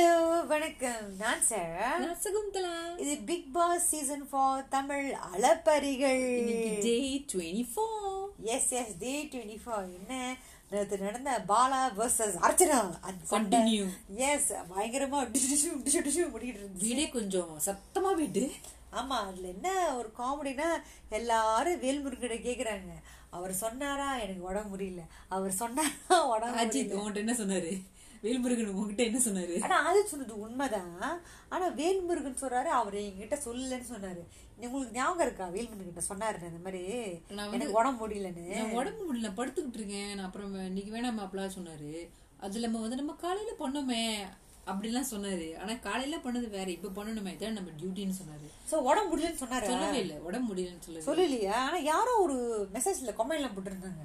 Hello வணக்கம். நான் சாரா. நான் சகுந்தலா. இது Bigg Boss season four Tamil அலப்பரிகள் day twenty four yes yes day twenty four என்ன? நேற்று நடந்த Bala versus Archana. Continue. Yes பயங்கரமா டிஷு டிஷு டிஷு முடிக்கிட்டு இருந்துச்சு. வீடே கொஞ்சம் சத்தமா வீடு. ஆமா அதுல என்ன ஒரு காமெடினா எல்லாரும் வேல்முருகனை கேக்குறாங்க. அவர் சொன்னாரா? எனக்கு உடம்பு முடியல. அவர் சொன்னாரா? உடம்பு என்ன சொன்னாரு? வேல்முருகன் உங்ககிட்ட என்ன சொன்னாரு? ஆனா அது சொன்னது உண்மைதான். ஆனா வேல்முருகன் சொல்றாரு அவர் என்கிட்ட சொல்லலன்னு சொன்னாரு. உங்களுக்கு ஞாபகம் இருக்கா? வேல்முருகன் கிட்ட சொன்னாரு இந்த மாதிரி எனக்கு உடம்பு முடியலன்னு. உடம்பு முடியல படுத்துக்கிட்டு இருக்கேன். நான் அப்புறம் இன்னைக்கு வேணாம் அப்பலாம் சொன்னாரு. அது நம்ம வந்து நம்ம காலையில பண்ணோமே அப்படிலாம் சொன்னாரு. ஆனா காலையில பண்ணது வேற. இப்ப பண்ணணுமே இதான் நம்ம டியூட்டின்னு சொன்னாரு. சோ உடம்பு முடியலன்னு சொன்னாரு? சொல்லவே இல்ல. உடம்பு முடியலன்னு சொல்லவே சொல்லலையா? ஆனா யாரோ ஒரு மெசேஜ்ல கமெண்ட்ல போட்டிருந்தாங்க.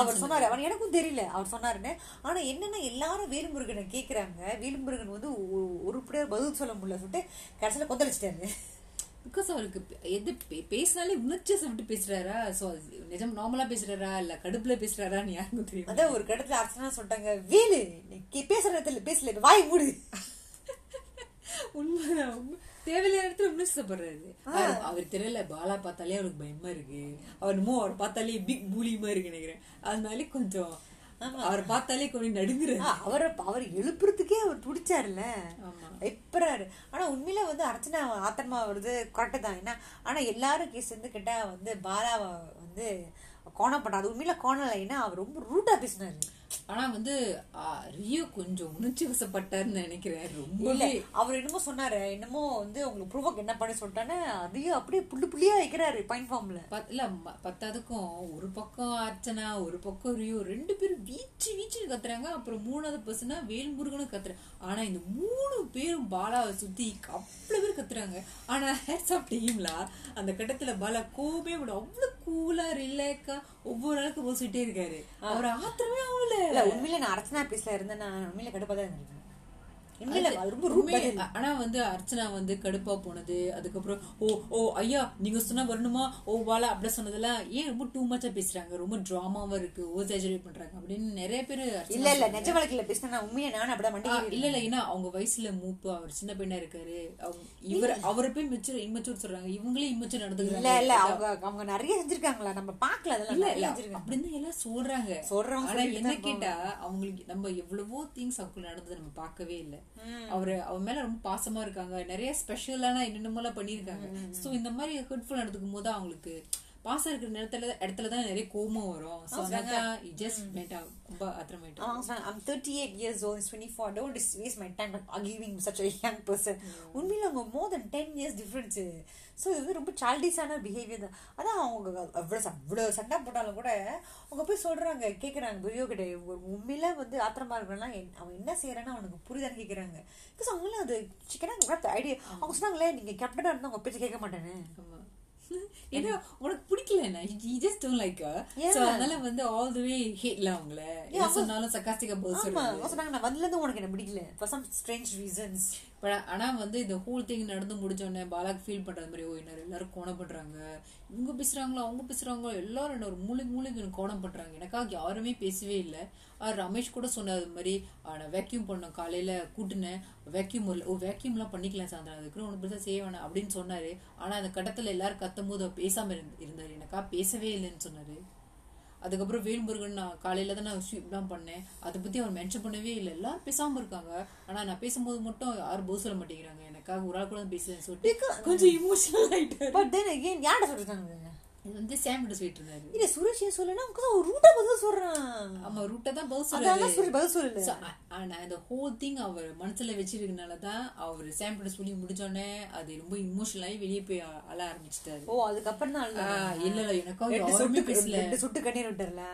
அவர் சொன்னாரு. அவன் எனக்கும் தெரியல அவர் சொன்னாருன்னு. ஆனா என்னன்னா எல்லாரும் வேலுமுருகனை கேக்குறாங்க. வேலுமுருகன் வந்து பிள்ளையர் பதில் சொல்ல முடியல சொல்லிட்டு கடைசியில கொந்தளிச்சிட்டாரு. பிகாஸ் அவருக்கு எது பேசினாலே உணர்ச்சியை விட்டு பேசுறாரா? சோ அது நிஜம் நார்மலா பேசுறாரா? இல்ல கடுப்புல பேசுறாரான்னு யாருக்கும் தெரியும் அதான் ஒரு கடத்துல அர்ச்சனா சொல்லிட்டாங்க வேலு பேசுற இடத்துல பேசல வாய் மூடு. உண்மைதான் உண்மை. தேவையில்லாத இடத்துல உணர்ச்சிப்படுறாரு அவர் தெரியல பாலா பார்த்தாலே அவருக்கு பயமா இருக்கு. அவர் என்னமோ அவர் பார்த்தாலே பிக் பூலிமா இருக்கு நினைக்கிறேன். அதனாலே கொஞ்சம் அவர் பார்த்தாலே கொஞ்சம் நடுங்குறாரு ஆ, அவரை அவர் எழுப்புறதுக்கே அவர் துடிச்சாருல்ல. எப்பறாரு ஆனா உண்மையில வந்து அர்ச்சனா ஆத்தன்மா வருது கரெக்டு தான். என்ன ஆனா எல்லாரும் கேஸ் வந்து கேட்டா வந்து பாலாவை வந்து கோணம் பண்ணா அது உண்மையில கோணல ஏன்னா அவர் ரொம்ப ரூட்டா பேசினாரு. ஆனா வந்து ரியோ கொஞ்சம் உணர்ச்சி வசப்பட்டாருன்னு நினைக்கிறேன். ரொம்பவே அவர் என்னமோ சொன்னாரு என்னமோ வந்து உங்களுக்கு ப்ரூவக் என்ன பண்ணி சொல்லிட்டானே அதையும் அப்படியே புள்ளி புள்ளியா வைக்கிறாரு பாயிண்ட் ஃபார்ம்ல இல்ல பத்தாவதுக்கும் ஒரு பக்கம் அர்ச்சனா ஒரு பக்கம் ரியோ ரெண்டு பேரும் வீச்சு வீச்சு கத்துறாங்க. அப்புறம் மூணாவது பர்சனா வேல்முருகனும் கத்துறாங்க ஆனா இந்த மூணு பேரும் பாலாவை சுத்தி அவ்வளவு பேர் கத்துறாங்க. ஆனா ஹேட்ஸ் ஆஃப் டீம்ல அந்த கட்டத்துல பாலா கோபமே விட அவ்வளவு கூலா ரிலேக்கா ஒவ்வொரு ஆளுக்கு போசிட்டே இருக்காரு. அவர் ஆத்திரமே ஆகல இல்ல உண்மையில நான் அர்ச்சனா பேசல இருந்தேன் நான் உண்மையில கடுப்பா தான் உண்மையில அது ரொம்ப ரூட் உண்மை- ஆனா வந்து அர்ச்சனா வந்து கடுப்பா போனது அதுக்கப்புறம் ஓ ஓ ஐயா நீங்க சொன்னா வரணுமா? ஓ வாலா அப்படி சொன்னதெல்லாம் ஏன் ரொம்ப டூ மச்சா பேசுறாங்க? ரொம்ப டிராமாவா இருக்கு ஓவர்ஜாஜரேட் பண்றாங்க அப்படின்னு நிறைய பேர் இல்ல இல்ல நிஜ வாழ்க்கையில பேசினா உண்மையா நானும் அப்படிதான் மண்டி இல்ல இல்ல ஏன்னா அவங்க வயசுல மூப்பு அவர் சின்ன பையனா இருக்காரு. இவர் அவரை போய் மெச்சூர் இம்மெச்சூர் சொல்றாங்க. இவங்களே இம்மெச்சூர் இல்ல நடந்துக்கிறாங்க இல்ல அவங்க அவங்க நிறைய செஞ்சிருக்காங்களா? நம்ம பாக்கல அதெல்லாம் இல்ல இல்ல அப்படின்னு எல்லாம் சொல்றாங்க. சொல்றவங்க ஆனா என்ன கேட்டா அவங்களுக்கு நம்ம எவ்வளவோ திங்ஸ் அவங்களுக்கு நடந்தது நம்ம பார்க்கவே இல்ல. அவரு அவன் மேல ரொம்ப பாசமா இருக்காங்க. நிறைய ஸ்பெஷலான என்னென்னமோலாம் பண்ணிருக்காங்க சோ இந்த மாதிரி ஹெர்ட்ஃபுல் நடந்துக்கும் போது அவங்களுக்கு பாசம் இருக்கிற நேரத்துல இடத்துல தான் நிறைய கோபம் வரும். அதான் ஜஸ்ட் மென்ட் ரொம்ப ஆத்திரமாயிட்டு அவங்க சொன்னாங்க, I'm 38 years old, it's 24. Don't dis- waste my time arguing with such a young person. உண்மையில அவங்க more than 10 years difference. So இது வந்து ரொம்ப சைல்டிஷான பிஹேவியர் தான். அதான் அவங்க அவ்வளோ அவ்வளோ சண்டை போட்டாலும் கூட அவங்க போய் சொல்றாங்க கேட்குறாங்க பெரியோ கிட்ட உண்மையில வந்து ஆத்திரமா இருக்கணும்னா அவன் என்ன செய்யறான்னு அவனுக்கு புரியுதான்னு கேட்குறாங்க பிகாஸ் அவங்களும் அது சிக்கனா ஐடியா அவங்க சொன்னாங்களே நீங்க கேப்டனா இருந்தா உங்க பேச்சு கேட்க மாட்டேன்னு. ஏன்னா உனக்கு பிடிக்கல என்ன? Her. Yeah. so அதனால வந்து the way ஹேட்ல அவங்கள. சொன்னாலும் அவங்க சொன்னாங்க நான் இருந்து உனக்கு என்ன பிடிக்கல? For some strange reasons but ஆனால் வந்து இந்த ஹோல் திங் நடந்து முடிஞ்ச பாலாக் ஃபீல் பண்ணுறது மாதிரி ஓ என்ன எல்லாரும் கோணம் பண்ணுறாங்க இவங்க பேசுகிறாங்களோ அவங்க பேசுகிறாங்களோ எல்லாரும் என்ன ஒரு மூளைக்கு மூளைக்கு எனக்கு கோணம் பண்ணுறாங்க எனக்காக யாருமே பேசவே இல்லை. ரமேஷ் கூட சொன்னது மாதிரி நான் வேக்யூம் பண்ணேன் காலையில் கூட்டினேன். வேக்யூம் ஓ வேக்யூம்லாம் பண்ணிக்கலாம் சாயந்தரம். அதுக்குன்னு ஒன்று பெருசாக செய்ய வேணாம். அப்படின்னு சொன்னார். ஆனால் அந்த கட்டத்தில் எல்லாரும் கத்தும் போது பேசாமல் இருந்தார். இருந்து- எனக்கா பேசவே இல்லைன்னு சொன்னார். அதுக்கப்புறம் வேல்முருகன் நான் காலையில தான் நான் ஸ்வீப்லாம் பண்ணேன். அதை பத்தி அவர் மென்ஷன் பண்ணவே இல்லை. எல்லாரும் பேசாம இருக்காங்க. ஆனா நான் பேசும்போது மட்டும் யாரும் பதில் சொல்ல மாட்டேங்கிறாங்க. எனக்காக ஒரு ஆள் கூட பேசுறேன்னு சொல்லிட்டு கொஞ்சம் இமோஷனல் ஆயிட்டாரு. பட் தென் அகைன் யார்கிட்ட சொல்றாங்க இது வந்து சாம் கிட்ட சொல்லிட்டு இருந்தாரு இல்ல சுரேஷ் ஏன் சொல்லனா அவங்க ஒரு ரூட்டா பதில் சொல்றான். ஆமா ரூட்டை தான் பதில் சொல்றாரு. சுரேஷ் பதில் சொல்லல. ஆனா இந்த ஹோல் திங் அவர் மனசுல வச்சிருக்கனால தான் அவர் சாம் கிட்ட சொல்லி முடிச்சோடனே அது ரொம்ப இமோஷனல் ஆகி வெளியே போய் அழ ஆரம்பிச்சிட்டாரு. ஓ அதுக்கப்புறம் தான் இல்ல இல்ல எனக்காக யாருமே சொட்டு பேசல. சொட்டு கண்ணீர் விட்டுறல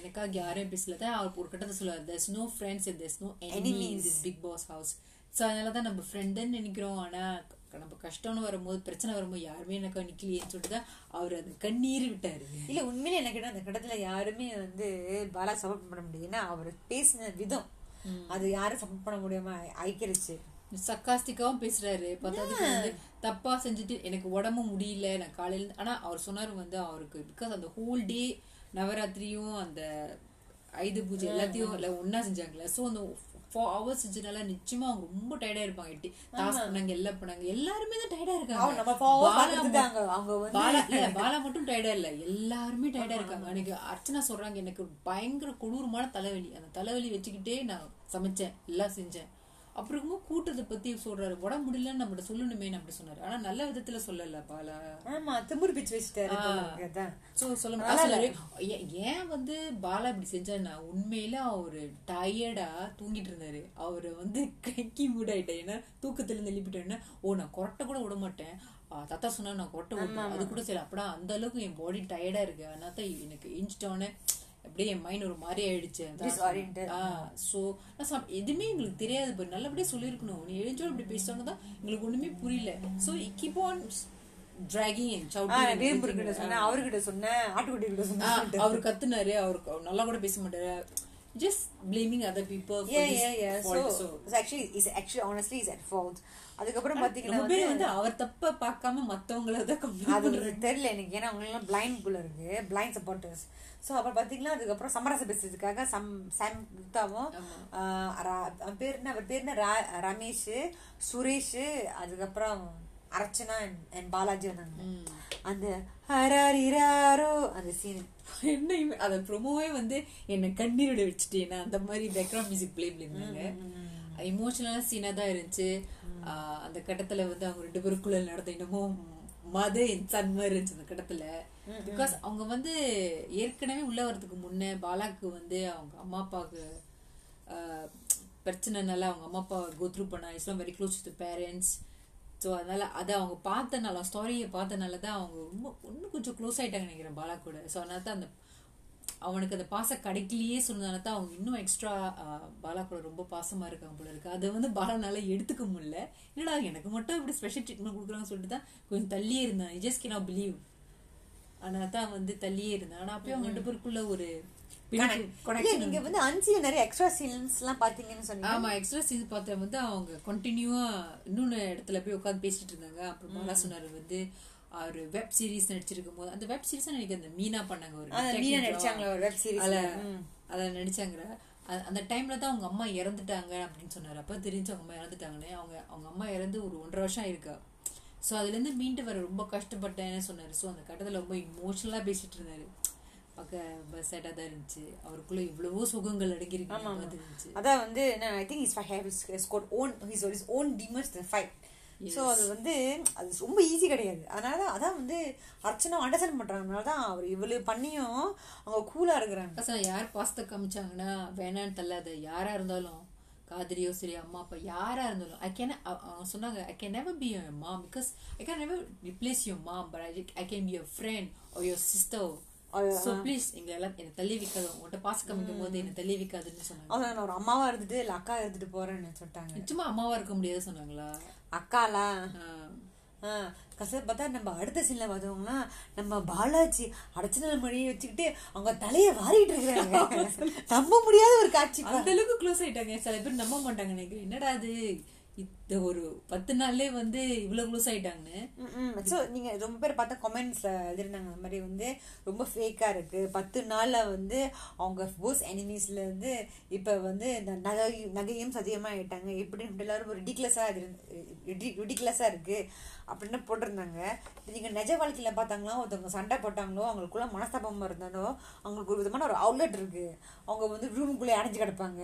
எனக்காக யாரையும் பேசல. தான் அவர் ஒரு கட்டத்தை சொல்லுவார் there's no friends and there's no enemy in this big boss house. So அதனால தான் நம்ம ஃப்ரெண்டுன்னு நினைக்கிறோம். ஆனா நம்ம கஷ்டம்னு வரும்போது பிரச்சனை வரும்போது யாருமே எனக்கு நிக்கலையேன்னு சொல்லிட்டு தான் அவர் அந்த கண்ணீர் விட்டாரு. இல்ல உண்மையிலே எனக்கு அந்த கடத்துல யாருமே வந்து பாலா சப்போர்ட் பண்ண முடியும் ஏன்னா அவர் பேசின விதம். அது யாரும் சப்போர்ட் பண்ண முடியாம ஐக்கிருச்சு சக்காஸ்டிக்காவும் பேசுறாரு. பத்தாவதுக்கு வந்து தப்பா செஞ்சுட்டு எனக்கு உடம்பு முடியல நான் காலையில இருந்து- ஆனா அவர் சொன்னாரு வந்து அவருக்கு பிகாஸ் அந்த ஹோல் டே நவராத்திரியும் அந்த ஐது பூஜை எல்லாத்தையும் ஒண்ணா செஞ்சாங்கல்ல. சோ அந்த ஃபோர் ஹவர்ஸ் செஞ்சனால நிச்சயமா அவங்க ரொம்ப டயர்டா இருப்பாங்க. எட்டி டாஸ்க் பண்ணாங்க எல்லாம் பண்ணாங்க எல்லாருமே தான் டயர்டா இருக்காங்க. பாலா இல்ல பாலா மட்டும் டயர்டா இல்ல எல்லாருமே டயர்டா இருக்காங்க. அன்னைக்கு அர்ச்சனா சொல்றாங்க எனக்கு பயங்கர கொடூரமான தலைவலி. அந்த தலைவலி வச்சுக்கிட்டே நான் சமைச்சேன் எல்லாம் செஞ்சேன். அப்புறம் இருக்கும்போது கூட்டத்தை பத்தி சொல்றாரு. உடம்பு முடியலன்னு நம்மகிட்ட சொல்லணுமே அப்படி சொன்னாரு. ஆனா நல்ல விதத்துல சொல்லல பாலா. ஆமா திமிரு பிச்சு வச்சுட்டாரு. சோ சொல்ல ஏன் வந்து பாலா இப்படி செஞ்சாருன்னா உண்மையில அவரு டயர்டா தூங்கிட்டு இருந்தாரு. அவரு வந்து கக்கி மூடாயிட்டேன் ஏன்னா தூக்கத்துல இருந்து எழுப்பிட்டேன்னா ஓ நான் கொரட்டை கூட விட மாட்டேன். தாத்தா சொன்னா நான் கொரட்டை விடுவேன். அது கூட சரி அப்படா அந்த அளவுக்கு என் பாடி டயர்டா இருக்கு. அதனால தான் எனக்கு இன்ச்சிட்டோன்னே அப்படியே என் மைண்ட் ஒரு மாதிரி ஆயிடுச்சு. ஸோ எதுவுமே எங்களுக்கு தெரியாது இப்போ நல்லபடியா சொல்லியிருக்கணும். நீ எழுஞ்சோம் இப்படி பேசிட்டாங்க தான் எங்களுக்கு ஒண்ணுமே புரியல. ஸோ கீப் ஆன் அவர்கிட்ட சொன்னேன் ஆட்டுக்குட்டி கிட்ட சொன்னேன் அவர் கத்துனாரு அவருக்கு அவர் நல்லா கூட பேச மாட்டாரு. Just blaming other people yeah yeah yeah. so it's actually it's actually honestly is at fault. அதுக்கப்புறம் பாத்தீங்கன்னா ரொம்ப பேர் வந்து அவர் தப்ப பார்க்காம மத்தவங்கள தான் கம்ப்ளைண்ட் அது தெரியல எனக்கு. ஏன்னா அவங்க எல்லாம் பிளைண்ட் புள்ள இருக்கு. பிளைண்ட் சப்போர்ட்டர்ஸ் ஸோ அப்புறம் பார்த்தீங்கன்னா அதுக்கப்புறம் சமரசம் பேசுறதுக்காக சம் சாம் குப்தாவும் அவன் பேர் என்ன? அவர் பேர் என்ன? ரா- ரமேஷ் சுரேஷ் அதுக்கப்புறம் அர்ச்சனா அண்ட் பாலாஜி வந்தாங்க. அந்த ஹராரிராரோ அந்த சீன் என்ன அத ப்ரோமோவே வந்து என்ன கண்ணீரோட வச்சுட்டேன்னா அந்த மாதிரி பேக்ரவுண்ட் மியூசிக் ப்ளே பண்ணிருந்தாங்க இமோஷனலான சீனா தான் இருந்துச்சு. அந்த கட்டத்துல வந்து அவங்க ரெண்டு பேருக்குள்ள நடந்த இன்னமும் மத சன் மாதிரி இருந்துச்சு அந்த கட்டத்துல. பிகாஸ் அவங்க வந்து ஏற்கனவே உள்ள வரதுக்கு முன்ன பாலாக்கு வந்து அவங்க அம்மா அப்பாவுக்கு பிரச்சனைனால அவங்க அம்மா அப்பா கோ த்ரூ பண்ண is very close to parents so அதனால அதை அவங்க பார்த்தனால ஸ்டோரியை பார்த்தனால தான் அவங்க ரொம்ப இன்னும் கொஞ்சம் க்ளோஸ் ஆயிட்டாங்க நினைக்கிறேன் பாலா கூட. ஸோ அதனால தான் அந்த அவனுக்கு அந்த பாசம் கிடைக்கலையே சொன்னதால தான் அவங்க இன்னும் எக்ஸ்ட்ரா பாலா கூட ரொம்ப பாசமா இருக்காங்க போல இருக்கு. அதை வந்து பாலானால எடுத்துக்க முடியல. என்னடா எனக்கு மட்டும் இப்படி ஸ்பெஷல் ட்ரீட்மெண்ட் கொடுக்குறாங்கன்னு சொல்லிட்டு தான் கொஞ்சம் தள்ளியே இருந்தேன். ஜஸ்ட் கே நான் பிலீவ் அதனால தான் வந்து தள்ளியே இருந்தேன். ஆனா அப்பயும் அவங்க ரெண்டு பேருக்குள்ள ஒரு நீங்க வந்து. அன்சில நிறைய எக்ஸ்ட்ரா சீன்ஸ் எல்லாம் பாத்தீங்கன்னு சொன்னீங்க. ஆமா எக்ஸ்ட்ரா சீன்ஸ் பார்த்தா வந்து அவங்க கண்டினியூவா இன்னொன்னு இடத்துல போய் உட்காந்து பேசிட்டு இருந்தாங்க. அப்புறம் பாலா சொன்னாரு வந்து அவர் வெப் சீரிஸ் நடிச்சிருக்கும் போது அந்த வெப் சீரிஸ் எனக்கு அந்த மீனா பண்ணாங்க ஒரு மீனா ஒரு வெப் சீரிஸ் அத நடிச்சாங்க அந்த டைம்ல தான் அவங்க அம்மா இறந்துட்டாங்க அப்படின்னு சொன்னாரு. அப்ப தெரிஞ்சு அவங்க அம்மா இறந்துட்டாங்கன்னு அவங்க அவங்க அம்மா இறந்து ஒரு ஒன்றரை வருஷம் இருக்கா ஸோ அதுல இருந்து மீண்டு வர ரொம்ப கஷ்டப்பட்டேன்னு சொன்னாரு. ஸோ அந்த கட்டத்துல ரொம்ப இமோஷனலா பேசிட்டு இருந்தாரு. பார்க்க ரொம்ப சேட்டா தான் இருந்துச்சு. அவருக்குள்ள இவ்வளவோ சுகங்கள் அடங்கியிருக்கு. இருந்துச்சு அதான் வந்து I think is have is got own his is own demons fight so அது வந்து அது ரொம்ப ஈஸி கிடையாது. அதனால தான் அதான் வந்து அர்ச்சனா அண்டர்ஸ்டாண்ட் பண்றாங்க அதனால தான் அவர் இவ்வளவு பண்ணியும் அவங்க கூலா இருக்கிறாங்க. யார் பாசத்தை காமிச்சாங்கன்னா வேணான்னு தள்ளாத. யாரா இருந்தாலும் காதலியோ சரி அம்மா அப்பா யாரா இருந்தாலும் ஐ கேன் அவங்க சொன்னாங்க I can never be your mom because I can never replace your mom but I can be your friend or your sister so please எங்களை எல்லாம் என்னை தள்ளி வைக்காது உங்கள்கிட்ட பாசம் காமிக்கும் போது என்னை தள்ளி வைக்காதுன்னு சொன்னாங்க. அவங்க நான் ஒரு அம்மாவா இருந்துட்டு இல்லை அக்கா இருந்துட்டு போறேன்னு சொல்லிட்டாங்க. நிச்சயமா அம்மாவா இருக்க முடியாது சொன்னாங்களா? அக்காலா? கச பார்த்தா நம்ம அடுத்த சீன்ல பார்த்தோம்னா நம்ம பாலாஜி அடைச்சல் மொழியை வச்சுக்கிட்டு அவங்க தலைய வாரிட்டு இருக்கிறாங்க. நம்ப முடியாத ஒரு காட்சி. அந்த அளவுக்கு க்ளோஸ் ஆயிட்டாங்க. சில பேர் நம்ப மாட்டாங்க நினைக்கிறேன். என்னடா அது இந்த ஒரு பத்து நாள்லயே வந்து இவ்வளவு க்ளோஸ் ஆயிட்டாங்கன்னு. ஸோ நீங்க ரொம்ப பேர் பார்த்தா கமெண்ட்ஸ்ல எழுதிருந்தாங்க அந்த மாதிரி வந்து ரொம்ப ஃபேக்கா இருக்கு. பத்து நாள்ல வந்து அவங்க போஸ் எனிமீஸ்ல இருந்து இப்ப வந்து இந்த நகை நகையும் சதியமா ஆயிட்டாங்க. இப்படின்னு எல்லாரும் ஒரு ரிடிகுலஸா ரிடிகுலஸா இருக்கு அப்படின்னு போட்டிருந்தாங்க. நீங்க நிஜ வாழ்க்கையில பார்த்தாங்களோ? ஒருத்தவங்க சண்டை போட்டாங்களோ? அவங்களுக்குள்ள மனஸ்தாபமா இருந்தாலோ? அவங்களுக்கு ஒரு விதமான ஒரு அவுட்லெட் இருக்கு. அவங்க வந்து ரூமுக்குள்ளே அடைஞ்சு கிடப்பாங்க.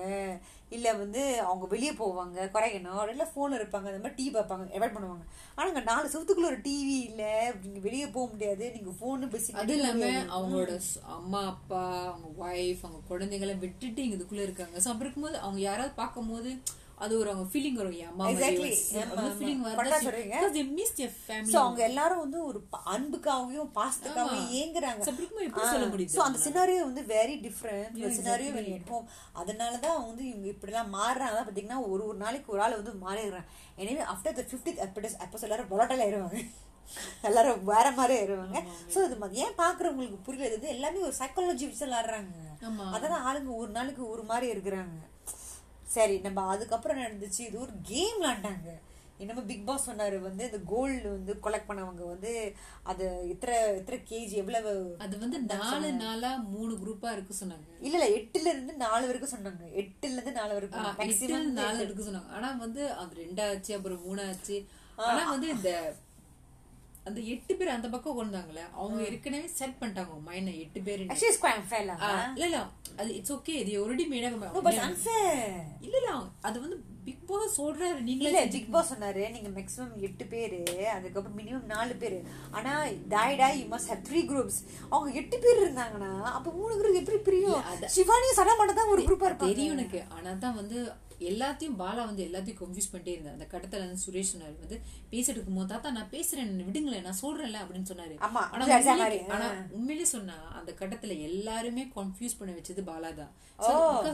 இல்ல வந்து அவங்க வெளியே போவாங்க. குறைக்கணும் இல்ல போன் இருப்பாங்க அந்த மாதிரி டிவி பார்ப்பாங்க எவாய்ட் பண்ணுவாங்க. ஆனா இங்க நாலு சுத்துக்குள்ள ஒரு டிவி இல்ல நீங்க வெளியே போக முடியாது நீங்க போன் பேசி அது இல்லாம அவங்களோட ஸ்- அம்மா அப்பா அவங்க ஒய்ஃப் அவங்க குழந்தைங்களை விட்டுட்டு இங்க இதுக்குள்ள இருக்காங்க. சோ அப்படி இருக்கும்போது அவங்க யாராவது பார்க்கும்போது அது ஒரு அவங்க ஃபீலிங் வரும். அம்மா. ஆமா, ஃபீலிங். Miss family. சோ அவங்க எல்லாரும் வந்து ஒரு அன்புக்காகவும் பாசத்துக்காகவும் ஏங்குறாங்க. எப்படி சொல்ல முடியுது? சோ அந்த சினாரியோ வந்து very different scenario very at home அதனால தான் வந்து இவங்க இப்படிலாம் மாறுறாங்க. அதான் பாத்தீங்கன்னா ஒரு ஒரு நாளைக்கு ஒரு ஆள் வந்து மாறிடுறாங்க. எனவே after the fiftieth episode episode எல்லாரும் பொலட்டல் ஆயிருவாங்க எல்லாரும் வேற மாதிரி ஆயிருவாங்க சோ இது ம- ஏன் பாக்குறவங்களுக்கு புரியல? இது எல்லாமே ஒரு சைக்காலஜி விளாடுறாங்க. ஆமா. அதான் ஆளுங்க ஒரு நாளைக்கு ஒரு மாதிரி இருக்கிறாங்க. சரி நம்ம அதுக்கப்புறம் நடந்துச்சு? இது ஒரு கேம் விளாண்டாங்க என்னமோ பிக் பாஸ் சொன்னாரு வந்து இந்த கோல்டு வந்து கொலெக்ட் பண்ணவங்க வந்து அது எத்தனை எத்தனை கேஜி எவ்வளவு அது வந்து நாலு நாளா மூணு குரூப்பா இருக்கு சொன்னாங்க. இல்ல இல்ல எட்டுல இருந்து நாலு வரைக்கும் சொன்னாங்க. எட்டுல இருந்து நாலு வரைக்கும் மேக்ஸிமம் நாலு இருக்கு சொன்னாங்க. ஆனா வந்து அது ரெண்டாச்சு அப்புறம் மூணாச்சு. ஆனா வந்து இந்த அந்த எட்டு பேர் அந்த பக்கம் கொண்டாங்களே அவங்க ஏற்கனவே செட் பண்ணிட்டாங்க மைண்ட் எட்டு பேர் ஆக்சுவலி ஸ்கொயர் ஃபேல இல்ல இல்ல அது இட்ஸ் ஓகே இது ஆல்ரெடி மேட் அன்ஃபேர் இல்ல இல்ல அது வந்து பிக் பாஸ் சொல்றாரு நீங்களே இல்ல பிக் பாஸ் சொன்னாரு நீங்க மேக்ஸிமம் எட்டு பேரு அதுக்கப்புறம் மினிமம் நாலு பேரு. ஆனா டாய் டாய் you must have three groups அவங்க எட்டு பேர் இருந்தாங்கன்னா அப்ப மூணு குரூப் எப்படி பிரியும்? சிவானி சடா மட்டும் தான் ஒரு குரூப்பா இருப்பாங்க. தெரியும் எனக்கு. ஆனா தான் வந்து எல்லாத்தையும் பாலா வந்து எல்லாத்தையும் கன்ஃபியூஸ் பண்ணிட்டே இருந்தா அந்த கட்டத்துல வந்து சுரேஷ் சொன்னாரு வந்து பேசிட்டு இருக்கும்போது தாத்தா நான் பேசுறேன் என்னை விடுங்களேன் நான் சொல்றேன்ல அப்படின்னு சொன்னாரு. ஆனா உண்மையிலே- சொன்னா அந்த கட்டத்துல எல்லாருமே கன்ஃபியூஸ் பண்ண வச்சது பாலா தான்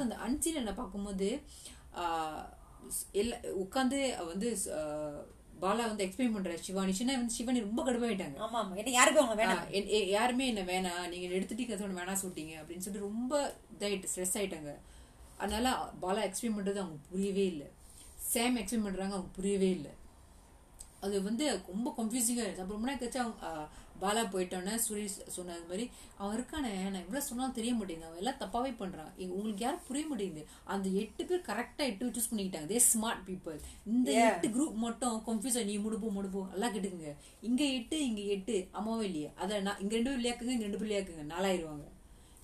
அந்த நான் பார்க்கும்போது ஆஹ், எல்லா உட்காந்து வந்து பாலா வந்து எக்ஸ்பிளைன் பண்ற சிவானி. சின்ன வந்து சிவானி ரொம்ப கடுப்பாயிட்டாங்க ஆமா ஆமா. என்ன யாருக்கு அவங்க வேணாம். யாருமே என்ன வேணாம் நீங்க எடுத்துட்டீங்க சொன்ன வேணாம் சொல்லிட்டீங்க அப்படின்னு சொல்லிட்டு ரொம்ப இதாயிட்டு ஸ்ட்ரெஸ் ஆயிட்டாங்க. அதனால பாலா எக்ஸ்பிளைன் பண்றது அவங்க புரியவே இல்லை. சேம் எக்ஸ்பிளைன் பண்றாங்க அவங்க புரியவே இல்லை. அது வந்து ரொம்ப கன்ஃபியூசிங்கா இருந்துச்சு. அப்புறம் முன்னாடி ஆ, பாலா போயிட்டோன்னே சுரேஷ் சொன்ன மாதிரி அவன் இருக்கானே நான் எவ்வளவு சொன்னாலும் தெரிய மாட்டேங்குது. அவன் எல்லாம் தப்பாவே பண்றான். இங்க உங்களுக்கு யாரும் புரிய மாட்டேங்குது. அந்த எட்டு பேர் கரெக்டா எட்டு சூஸ் பண்ணிக்கிட்டாங்க. தே ஸ்மார்ட் பீப்புள் இந்த எட்டு குரூப் மட்டும் கன்ஃபியூஸ் நீ முடுப்போ முடுப்போ எல்லாம் கேட்டுக்குங்க. இங்க எட்டு இங்க எட்டு. அம்மாவே இல்லையா. அத நான் இங்க ரெண்டு பேர் விளையாக்குங்க இங்க ரெண்டு பேர் விளையாக்குங்க நாலாயிருவாங்க.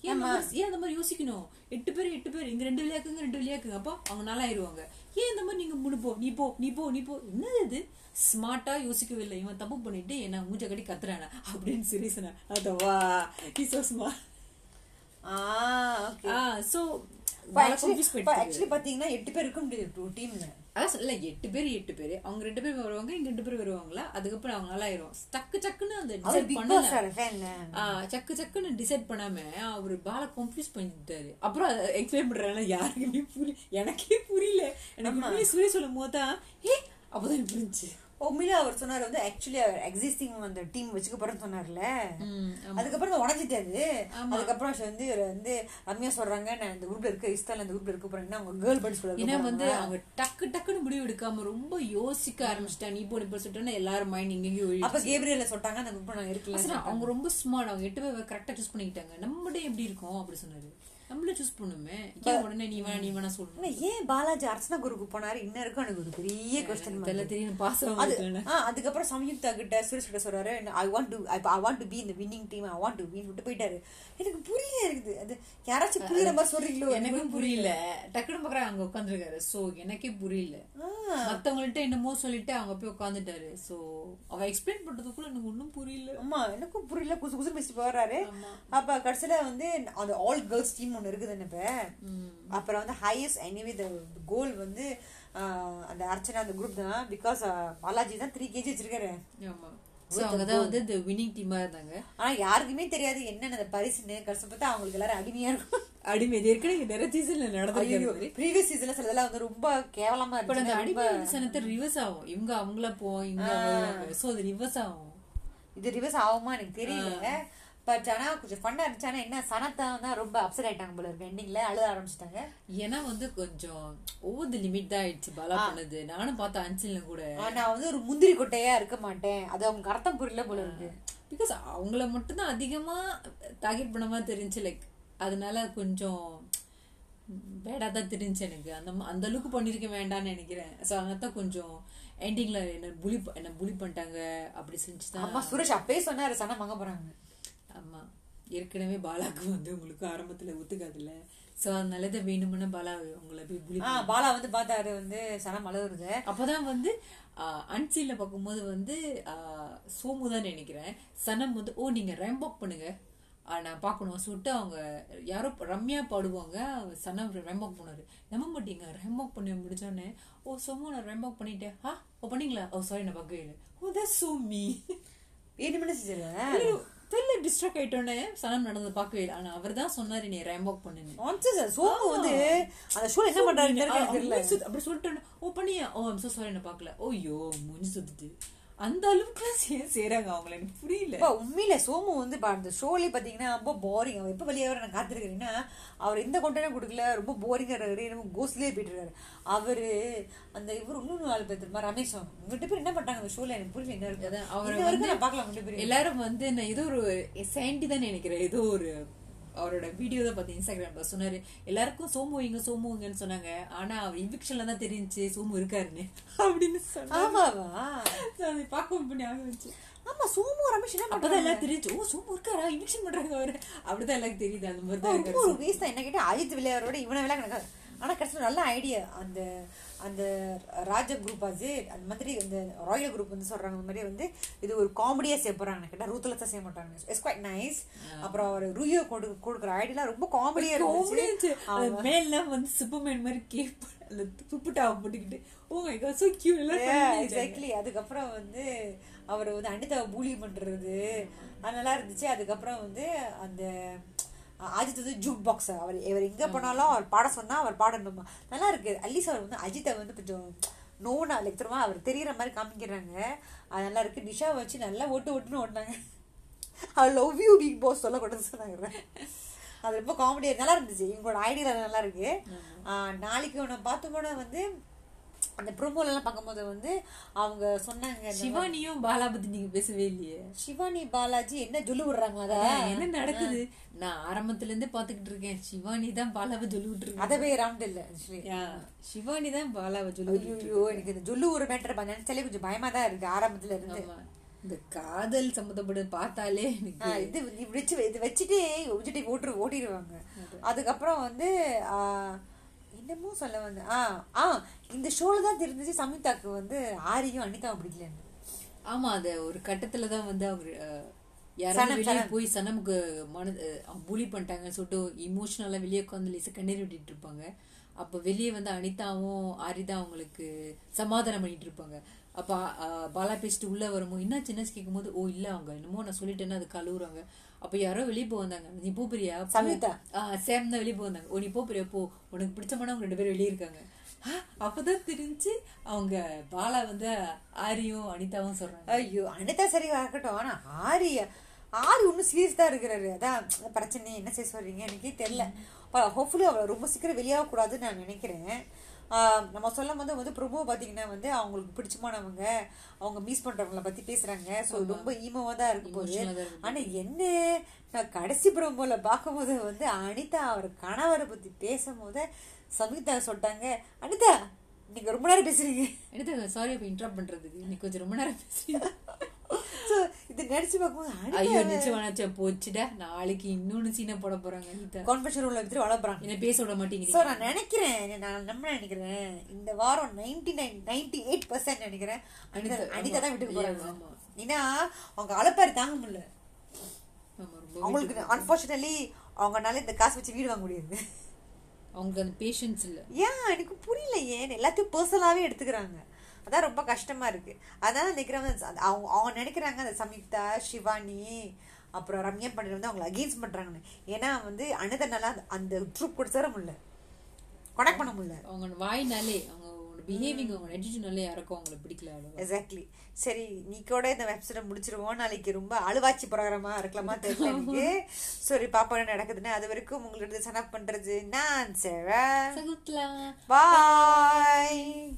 ஏன் ஏன் அந்த மாதிரி யோசிக்கணும்? எட்டு பேர் எட்டு பேர். இங்க ரெண்டு விளையாக்குங்க ரெண்டு விளையாக்குங்க அப்போ அவங்க நாலாயிருவாங்க. ஏன் இந்த மாதிரி நீங்க முடு போ நீ போ நீ போ நீ போ? என்னது இது? ஸ்மார்ட்டா யோசிக்கவில்லை. இவன் தப்பு பண்ணிட்டு என்ன மூஞ்ச கட்டி கத்துறான? அப்படின்னு சிரிசன அதவா? so smart. Ah okay ah so actually பாத்தீங்கன்னா எட்டு முடியாது டீம்ல அதான் இல்ல எட்டு பேர் எட்டு பேர். அவங்க ரெண்டு பேர் வருவாங்க இங்க ரெண்டு பேர் வருவாங்களா? அதுக்கப்புறம் அவங்க நல்லா ஆயிரும் டக்கு டக்குன்னு அந்த டிசைட் பண்ணல. சக்கு சக்குன்னு டிசைட் பண்ணாம அவரு பால கன்ஃபியூஸ் பண்ணிட்டாரு. அப்புறம் அதை எக்ஸ்பிளைன் பண்றாங்க யாருக்குமே புரியல எனக்கே புரியல. எனக்கு சுரேஷ் சொல்லும் போது தான் ஏ அப்பதான் புரிஞ்சு உண்மையில அவர் சொன்னாரு வந்து ஆக்சுவலி அவர் எக்ஸிஸ்டிங் அந்த டீம் வச்சுக்க போறேன்னு சொன்னார்ல அதுக்கப்புறம் உடஞ்சிட்டாரு. அதுக்கப்புறம் வந்து வந்து ரம்யா சொல்றாங்க நான் இந்த குரூப்ல இருக்க இஸ்தால இந்த குரூப்ல இருக்க போறேன்னா அவங்க கேர்ள் பட்ஸ் கூட ஏன்னா வந்து அவங்க டக்கு டக்குன்னு முடிவு எடுக்காம ரொம்ப யோசிக்க ஆரம்பிச்சிட்டாங்க நீ போன இப்போ சொல்லிட்டோன்னா எல்லாரும் மைண்ட் இங்கேயும் அப்ப கேப்ரியல சொல்லிட்டாங்க அந்த குரூப்ல நான் இருக்கல அவங்க ரொம்ப ஸ்மார்ட் அவங்க எட்டு பேர் கரெக்டா சூஸ் பண்ணிக்கிட்டாங்க. நம்மளே எப்படி இருக்கோம்? அப்படி சொன்னாரு. நம்மளே சூஸ் பண்ணுமே. ஏன் உடனே நீ வேணா நீ வேணா ஆனா ஏன் பாலாஜி அர்ச்சனா குருக்கு போனாரு? இன்னும் இருக்கும் எனக்கு ஒரு பெரிய கொஸ்டின் இதெல்லாம் தெரியும் ஆ, அதுக்கப்புறம் சம்யுக்தா கிட்ட சுரேஷ் கிட்ட சொல்றாரு I want to I want to be இந்த winning team I want to win விட்டு போயிட்டாரு. எனக்கு புரிய இருக்குது. அது யாராச்சும் புரியுற மாதிரி சொல்றீங்களோ எனக்கும் புரியல. டக்குனு பாக்குறேன் அங்க உட்காந்துருக்காரு சோ எனக்கே புரியல. மத்தவங்கள்ட்ட என்னமோ சொல்லிட்டு அவங்க போய் உட்காந்துட்டாரு சோ அவ எக்ஸ்பிளைன் பண்றதுக்குள்ள எனக்கு ஒண்ணும் புரியல. ஆமா எனக்கும் புரியல. குசு குசு பேசி போறாரு. அப்ப கடைசியில வந்து அந்த ஆல் கேர்ள்ஸ் டீம் ஒண்ணு இருக்குது இப்ப. அப்புறம் வந்து ஹையஸ்ட் எனிவே த கோல் வந்து அந்த அர்ச்சனா அந்த குரூப் தான். பிகாஸ் பாலாஜி தான் த்ரீ கேஜி வச்சிருக்காரு. ஆமா. அவங்கதான் வந்து வின்னிங் டீமா இருந்தாங்க. ஆனா யாருக்குமே தெரியாது என்னென்ன பரிசுன்னு. கடைசி பார்த்தா அவங்களுக்கு எல்லாரும் அடிமையா இருக்கும். அடிமை. இது ஏற்கனவே நிறைய சீசன்ல நடந்திருக்கு ப்ரீவியஸ் சீசன்ல சிலதெல்லாம் வந்து ரொம்ப கேவலமா இப்ப அந்த அடிமை சனத்தை ரிவர்ஸ் ஆகும். இவங்க அவங்கள போவோம் இவங்க சோ அது ரிவர்ஸ் ஆகும். இது ரிவர்ஸ் ஆகுமா எனக்கு தெரியல பட் ஆனா கொஞ்சம் ஃபன்னா இருந்துச்சு. ஆனா என்ன சனத்தா தான் ரொம்ப அப்செட் ஆயிட்டாங்க போல இருக்கு. எண்டிங்ல அழுத ஆரம்பிச்சிட்டாங்க. ஏன்னா வந்து கொஞ்சம் ஓவர் தி லிமிட் தான் ஆயிடுச்சு பாலா பண்ணது. நானும் பார்த்தேன் அன்சில்ல கூட. நான் வந்து ஒரு முந்திரி கொட்டையா இருக்க மாட்டேன். அது அவங்க அர்த்தம் புரியல போல இருக்கு. பிகாஸ் அவங்கள மட்டும் தான் அதிகமா டார்கெட் பண்ண மாதிரி தெரிஞ்சு லைக் அதனால கொஞ்சம் பேடா தான் தெரிஞ்சு எனக்கு. அந்த அந்த அளவுக்கு பண்ணிருக்க வேண்டாம்னு நினைக்கிறேன். ஸோ அதனால கொஞ்சம் எண்டிங்ல என்ன புலி என்ன புலி பண்ணிட்டாங்க அப்படி செஞ்சு தான் அம்மா சுரேஷ் அப்பயே சொன்னாரு சனம் வாங்க போறாங்க ஆமா. ஏற்கனவே பாலாக்கு வந்து உங்களுக்கு ஆரம்பத்துல ஒத்துக்காதுல்ல. சோ அதனால தான் வேணும்னு பாலா உங்களை போய் புலி பாலா வந்து பார்த்தாரு வந்து சனம் அழுகுறது அப்பதான் வந்து அன்சீல்ல பார்க்கும்போது வந்து சோமு தான் நினைக்கிறேன். சனம் வந்து ஓ நீங்க ரேம்பாக் பண்ணுங்க. நான் பார்க்கணும். சொல்லிட்டு அவங்க யாரோ ரம்யா பாடுவாங்க. சனம் ரேம்பாக் போனாரு. நம்ப மாட்டீங்க ரேம்பாக் பண்ணி முடிச்சோடனே ஓ சோமு நான் ரேம்பாக் பண்ணிட்டேன். ஆ ஓ பண்ணீங்களா? ஓ சாரி நான் பார்க்கவே இல்லை. ஓ தட் சோ மீ ஏழு மணி தெரியல டிஸ்ட்ராக்ட் ஆயிட்டோன்னே சனம் நடந்து பார்க்கவே இல்லை. ஆனா அவர் தான் சொன்னாரு நீ ரேம்பாக் பண்ணுன்னு. சோமு வந்து அந்த ஷோ என்ன தெரியல. அப்படி சொல்லிட்டு ஓ பண்ணியா? ஓ ஐம் சோ சாரி நான் பார்க்கல. ஓ ஐயோ மூஞ்சி சுத்துது. அந்த அளவுக்குலாம் ஏன் செய்யறாங்க அவங்கள. எனக்கு புரியல. உண்மையில சோமு வந்து அந்த ஷோலி பாத்தீங்கன்னா ரொம்ப போரிங் அவர் எப்போ வெளியே நான் காத்திருக்கிறேன்னா அவர் எந்த கொண்டனும் கொடுக்கல. ரொம்ப போரிங்கா இருக்காரு. நம்ம கோஸ்ட்லயே போயிட்டு இருக்காரு. அவரு அந்த இவர் இன்னொரு ஆள் பேர் தெரியுமா? ரமேஷ். ரெண்டு பேர் என்ன பண்றாங்க அந்த ஷோல எனக்கு புரியல. என்ன இருக்கு? அவரை வந்து நான் பார்க்கலாம். ரெண்டு பேரும் எல்லாரும் வந்து நான் ஏதோ ஒரு சாண்டி தான் நினைக்கிறேன். ஏதோ ஒரு அவரோட வீடியோ தான் பார்த்தேன் இன்ஸ்டாகிராம்ல சொன்னாரு. எல்லாருக்கும் சோமு வைங்க சோமு வைங்கன்னு சொன்னாங்க. ஆனா அவர் இன்ஃபெக்ஷன்ல தான் தெரிஞ்சுச்சு சோமு இருக்காருன்னு. அப்படின்னு ஆமாவா? அதை பார்க்கவும் பண்ணி ஆக வச்சு ஆமா சோமு ரமேஷ் என்ன அப்பதான் எல்லாம் தெரிஞ்சு ஓ சோமு இருக்காரா? இன்ஃபெக்ஷன் பண்றாங்க அவரு. அப்படிதான் எல்லாருக்கும் தெரியுது அந்த மாதிரி தான் ரொம்ப ஒரு வேஸ்ட் தான் என்ன கேட்டா அஜித் விளையாடுறோட இவனை விளையாட எனக்கு ஆனா கடைசியில் நல்ல ஐடியா அந்த அந்த ராஜ குரூப் அது அந்த மாதிரி அந்த ராயல் குரூப் வந்து சொல்றாங்க அந்த மாதிரி வந்து இது ஒரு காமெடியா செய்ய போறாங்க கேட்டா ரூத்லெஸ்ஸா செய்ய மாட்டாங்க. இட்ஸ் குவைட் நைஸ் அப்புறம் அவர் ருயோ கொடு கொடுக்குற ஐடியா ரொம்ப காமெடியா காமெடியா இருந்துச்சு. மேல்லாம் வந்து சூப்பர்மேன் மாதிரி கேப் அந்த துப்புட்டாவை போட்டுக்கிட்டு oh my god so cute எல்லாம். எக்ஸாக்ட்லி அதுக்கப்புறம் வந்து அவர் வந்து அனிதாவை பூலி பண்றது. அது நல்லா இருந்துச்சு. அதுக்கப்புறம் வந்து அந்த அஜித் வந்து ஜூக் பாக்ஸ் அவர் இவர் எங்க போனாலும் அவர் பாட சொன்னா அவர் பாடணுமா? நல்லா இருக்கு. அட்லீஸ்ட் அவர் வந்து அஜித்தை வந்து கொஞ்சம் நோனா லைக் திரும்ப அவர் தெரியற மாதிரி காமிக்கிறாங்க. அது நல்லா இருக்கு. நிஷா வச்சு நல்லா ஓட்டு ஓட்டுன்னு ஓட்டினாங்க அவர் லவ் யூ பிக் பாஸ் சொல்லக்கூடாது சொன்னாங்க. அது ரொம்ப காமெடியாக நல்லா இருந்துச்சு. இவங்களோட ஐடியா நல்லா இருக்கு. ஆஹ் நாளைக்கு உன்னை பார்த்தோம்னா வந்து அந்த ப்ரோமோல எல்லாம் பார்க்கும்போது வந்து அவங்க சொன்னாங்க சிவானியும் பாலா பத்தி நீங்க பேசவே இல்லையே. சிவானி பாலாஜி என்ன சொல்லி விடுறாங்களா என்ன நடக்குது? நான் ஆரம்பத்துல இருந்தே பாத்துக்கிட்டு இருக்கேன் சிவானி தான் பாலாவை சொல்லிவிட்டு இருக்கேன் அதவே ரவுண்ட் இல்ல. சிவானி தான் பாலாவை சொல்லிவிட்டு ஐயோ எனக்கு இந்த ஜொல்லு ஒரு மேட்டர் நினைச்சாலே கொஞ்சம் பயமா தான் இருக்கு ஆரம்பத்துல இருந்து இந்த காதல் சம்பந்தப்பட்டது பார்த்தாலே இது இது வச்சு இது வச்சுட்டு விஜய் ஓட்டு ஓட்டிடுவாங்க அதுக்கப்புறம் வந்து ஆ, என்னமோ சொல்ல வந்து ஆ ஆ இந்த ஷோல தான் தெரிஞ்சிச்சு சமிதாக்கு வந்து ஆரியும் அனிதாவும் பிடிக்கலன்னு. ஆமா அது ஒரு கட்டத்துல தான் வந்து அவங்க யாராவது வெளியே. போய் சனமுக்கு மன புலி பண்ணிட்டாங்கன்னு சொல்லிட்டு இமோஷனலா வெளியே உட்காந்து லேசா கண்ணீர் விட்டுட்டு இருப்பாங்க. அப்ப வெளியே வந்து அனிதாவும் ஆரிதா அவங்களுக்கு சமாதானம் பண்ணிட்டு இருப்பாங்க. அப்ப அஹ், பாலா பேசிட்டு உள்ள வரும்போது என்ன சின்ன கேட்கும்போது ஓ இல்ல அவங்க என்னமோ நான் சொல்லிட்டேன்னா அது கழுவுறாங்க. அப்ப யாரோ வெளியே போக வந்தாங்க. நீ போ பிரியா. ஆஹ் சேம் தான் வெளியே போக வந்தாங்க. ஓ நீ போ பிரியா போ. உனக்கு பிடிச்சமானவங்க ரெண்டு பேரும் வெளியே இருக்காங்க. அப்பதான் தெரிஞ்சு அவங்க பாலா வந்து ஆரியும் அனிதாவும் சொல்றாங்க. ஐயோ அனிதா சரி இருக்கட்டும் ஆனா ஆரி ஆரி ஒன்றும் சீரியஸ் தான் இருக்கிறாரு. அதான் பிரச்சனை? என்ன செய்ய சொல்றீங்க? எனக்கே தெரியல. ஹோப்ஃபுல்லி அவளை ரொம்ப சீக்கிரம் வெளியாக கூடாதுன்னு நான் நினைக்கிறேன். நம்ம சொல்லும் போது வந்து ப்ரொமோ பார்த்தீங்கன்னா வந்து அவங்களுக்கு பிடிச்சமானவங்க அவங்க மிஸ் பண்றவங்கள பத்தி பேசுறாங்க. ஸோ ரொம்ப ஈமோவா தான் இருக்கும் போது. Emotional ஆ தான் இருக்கும். ஆனா என்ன? நான் கடைசி ப்ரோமோல பார்க்கும்போது வந்து அனிதா அவர் கணவரை பத்தி பேசும்போது சமிதா சொல்லிட்டாங்க அனிதா நீங்க ரொம்ப நேரம் பேசுறீங்க. எடுத்து சாரி இப்போ இன்டரப்ட் பண்றதுக்கு. நீ கொஞ்சம் ரொம்ப நேரம் பேசுறீங்க. இது நடிச்சு பார்க்கும்போது ஐயோ அனிதா நிச்சயம் போச்சுடா. நாளைக்கு இன்னொன்னு சீனை போட போறாங்க அனிதா. கான்ஃபரன்ஸ் ரூம்ல எடுத்துட்டு வளர்ப்புறாங்க என்ன பேச விட ஸோ மாட்டேங்கிறீங்க நான் நினைக்கிறேன். நான் நம்ம நினைக்கிறேன்? இந்த வாரம் ninety nine ninety eight percent நினைக்கிறேன். அனிதா அனிதா, தான். விட்டுட்டு போறாங்க. ஏன்னா அவங்க அலப்பாரி தாங்க முடியல. அவங்களுக்கு அன்பார்ச்சுனேட்லி அவங்கனால இந்த காசு வச்சு வீடு வாங்க முடியாது. அவங்களுக்கு அந்த பேஷன்ஸ் இல்ல. ஏன்? எனக்கு புரியல ஏன் எல்லாத்தையும் பர்சனலாவே எடுத்துக்கிறாங்க. அதான் ரொம்ப கஷ்டமா இருக்கு. அதான் நினைக்கிறவங்க அந்த- அவங்க அவங்க நினைக்கிறாங்க அந்த சம்யுக்தா சிவானி அப்புறம் ரம்யா பண்டிட் வந்து அவங்களை அகெயின்ஸ்ட் பண்றாங்கன்னு. ஏன்னா வந்து அனுதனால அந்த- அந்த ட்ரூப் கூட சேர முடியல. கனெக்ட் பண்ண முடியல. அவங்க வாய்னாலே அவங்க பிஹேவிங் அவங்க attitudeனாலே யாருக்கும் அவங்கள பிடிக்கல எக்ஸாக்ட்லி சரி நீக்கோட இந்த வெப்சைட்டை முடிச்சிருவோம். நாளைக்கு ரொம்ப அழுவாச்சி ப்ரோக்ராமா இருக்கலாமா தெரியல எனக்கு. சரி பாப்பா என்ன நடக்குதுன்னு. அது வரைக்கும் உங்களோட சன் அப் பண்றது நான் சேவா பாய்